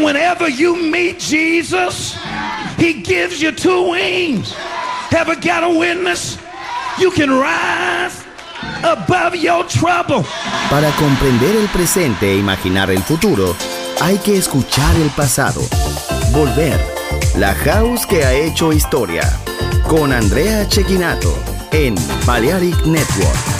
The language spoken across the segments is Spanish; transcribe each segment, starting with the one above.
And whenever you meet Jesus, he gives you two wings. Ever got a witness? You can rise above your trouble. Para comprender el presente e imaginar el futuro, hay que escuchar el pasado. Volver. La house que ha hecho historia. Con Andrea Chequinato en Balearic Network.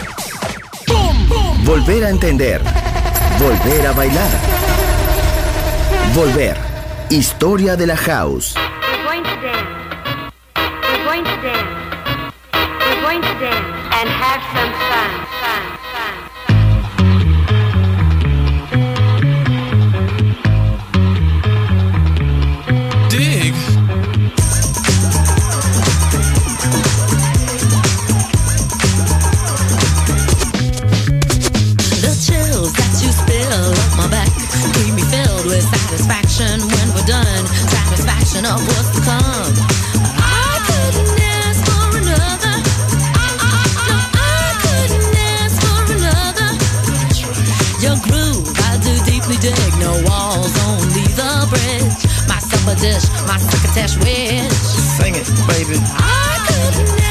Volver a entender. Volver a bailar. Volver. Historia de la house. And have some dig, no walls, only the bridge. My supper dish, my succotash wish. Sing it, baby. I could never.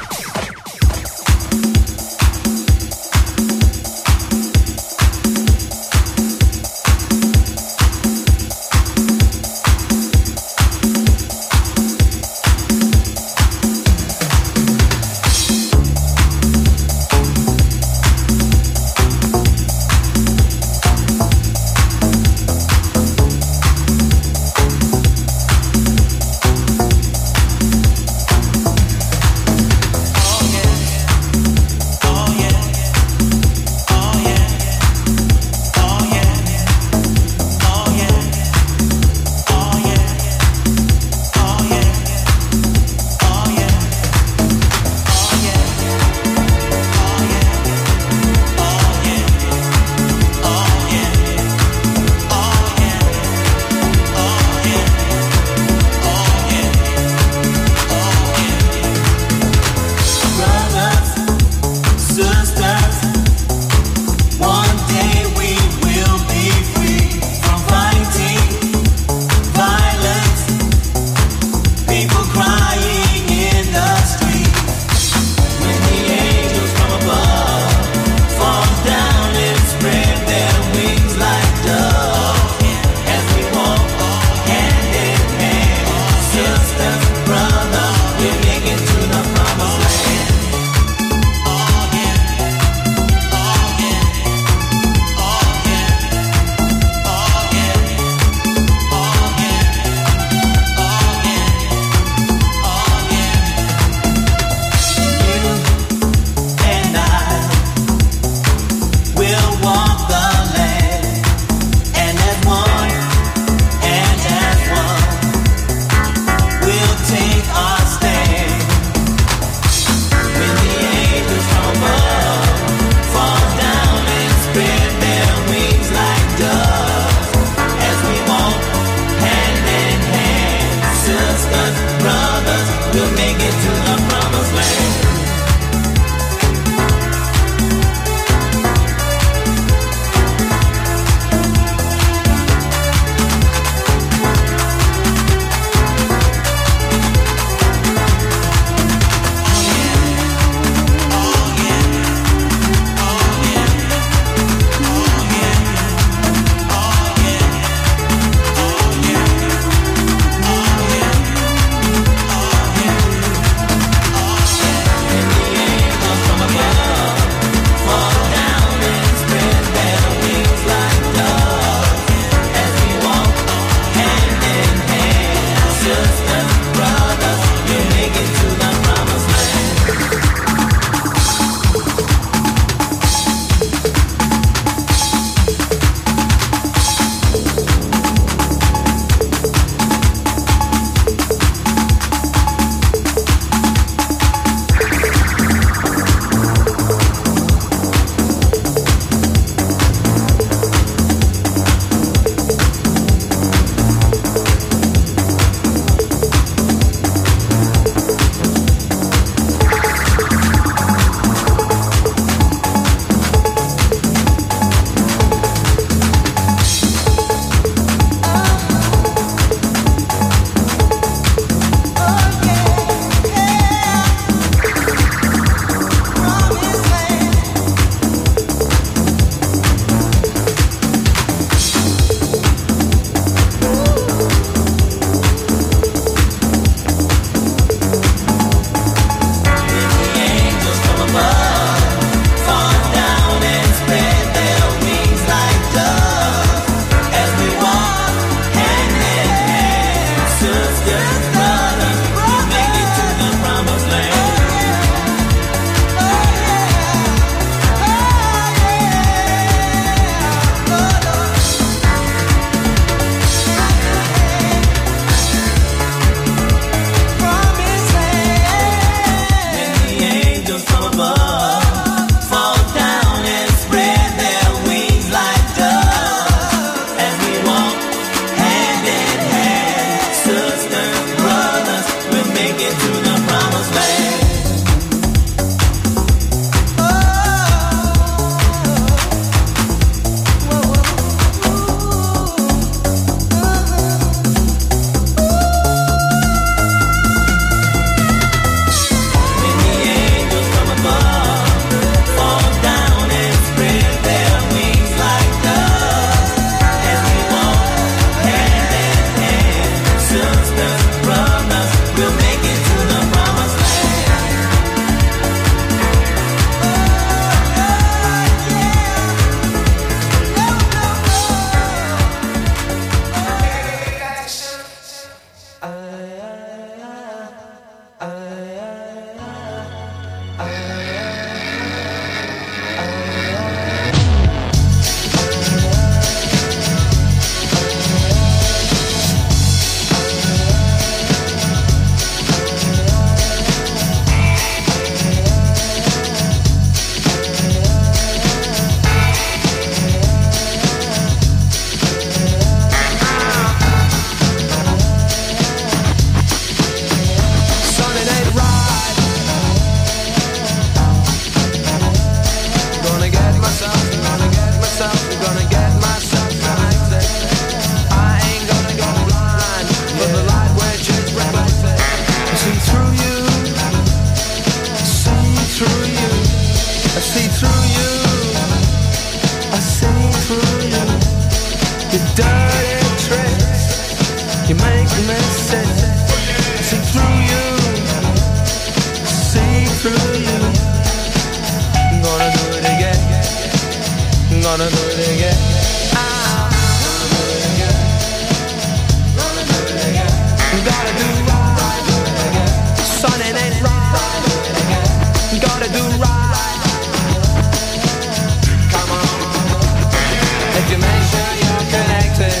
If you make sure you're connected,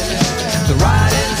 the right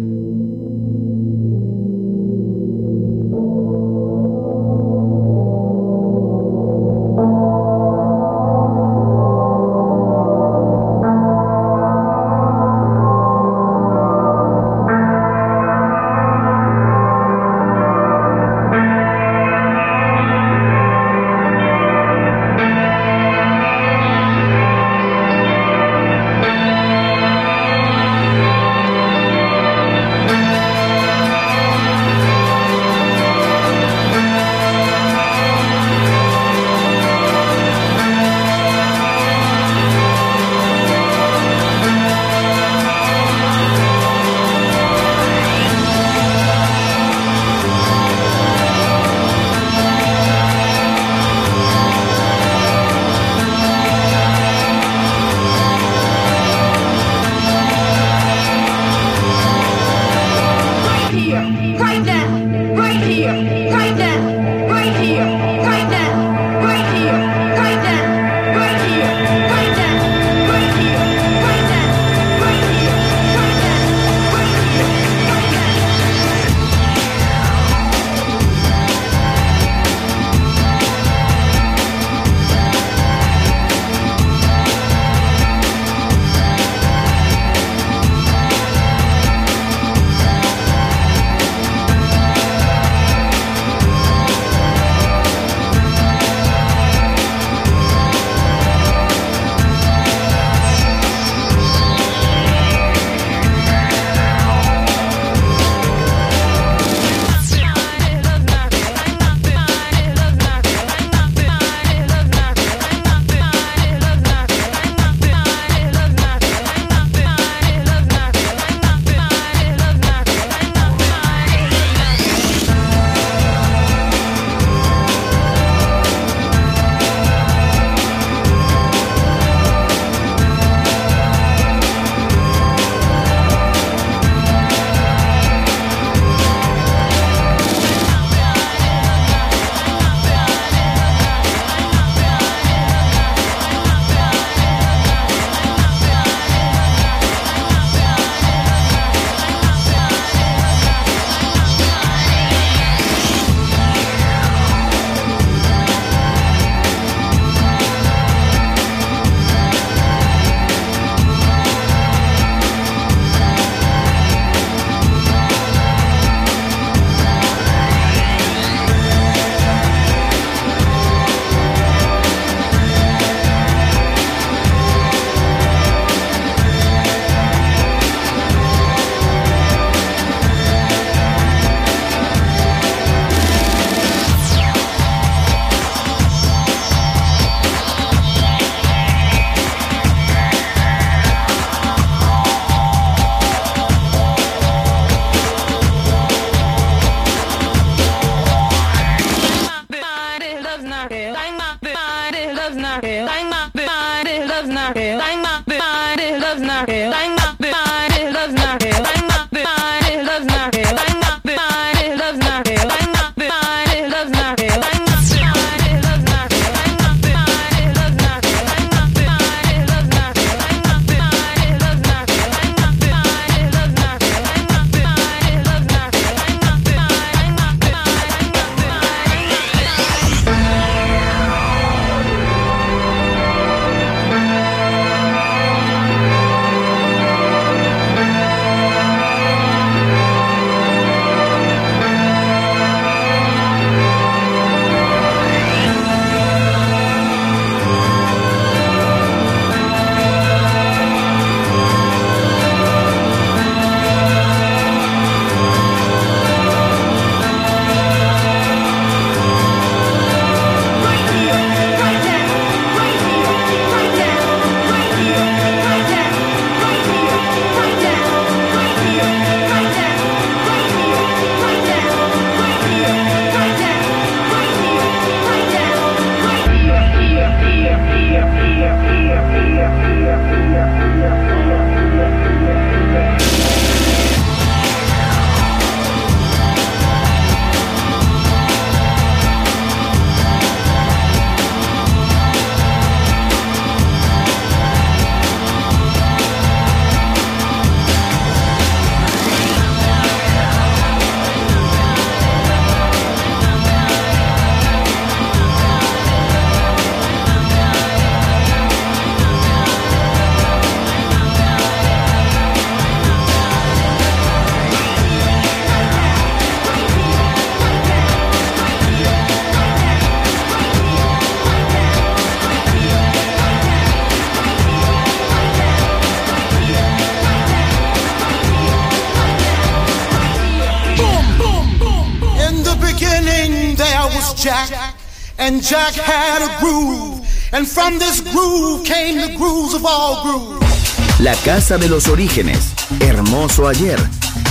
Jack had a groove. And from this groove came the grooves of all grooves. La casa de los orígenes. Hermoso ayer.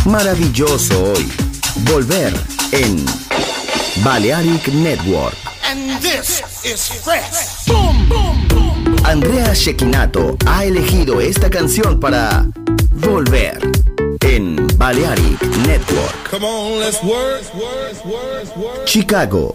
Maravilloso hoy. Volver en Balearic Network. And this is fresh. Boom, boom, boom. Andrea Shekinato ha elegido esta canción para Volver en Balearic Network. Come on, let's work, work, work, work. Chicago,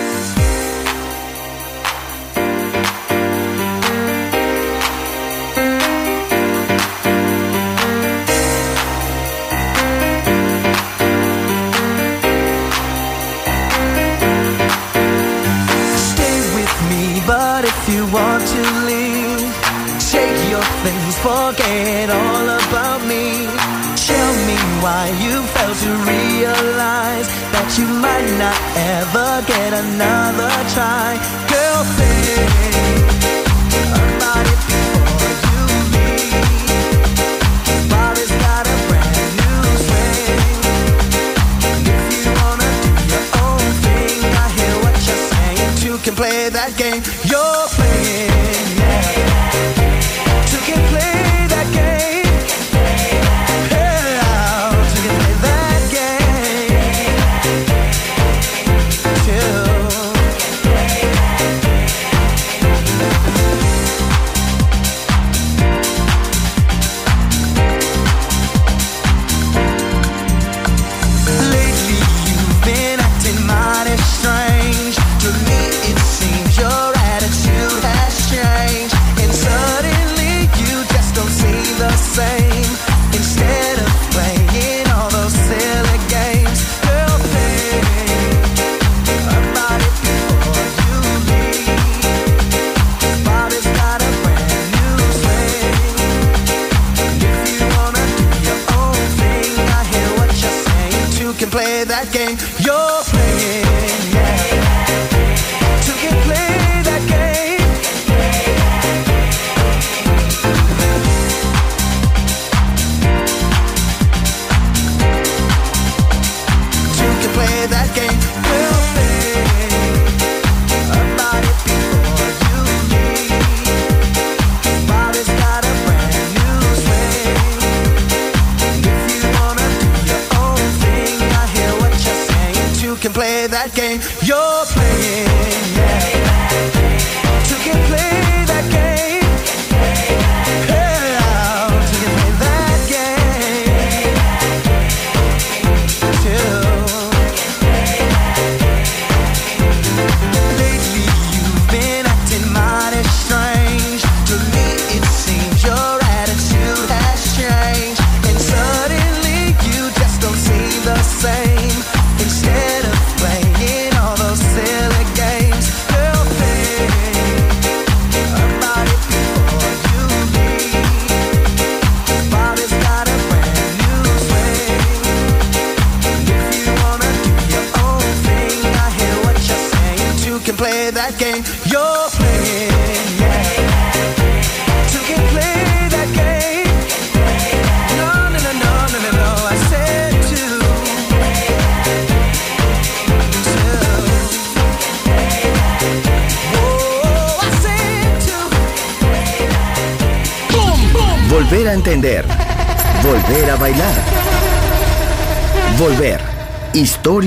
forget all about me. Tell me why you failed to realize that you might not ever get another try, girl. Think.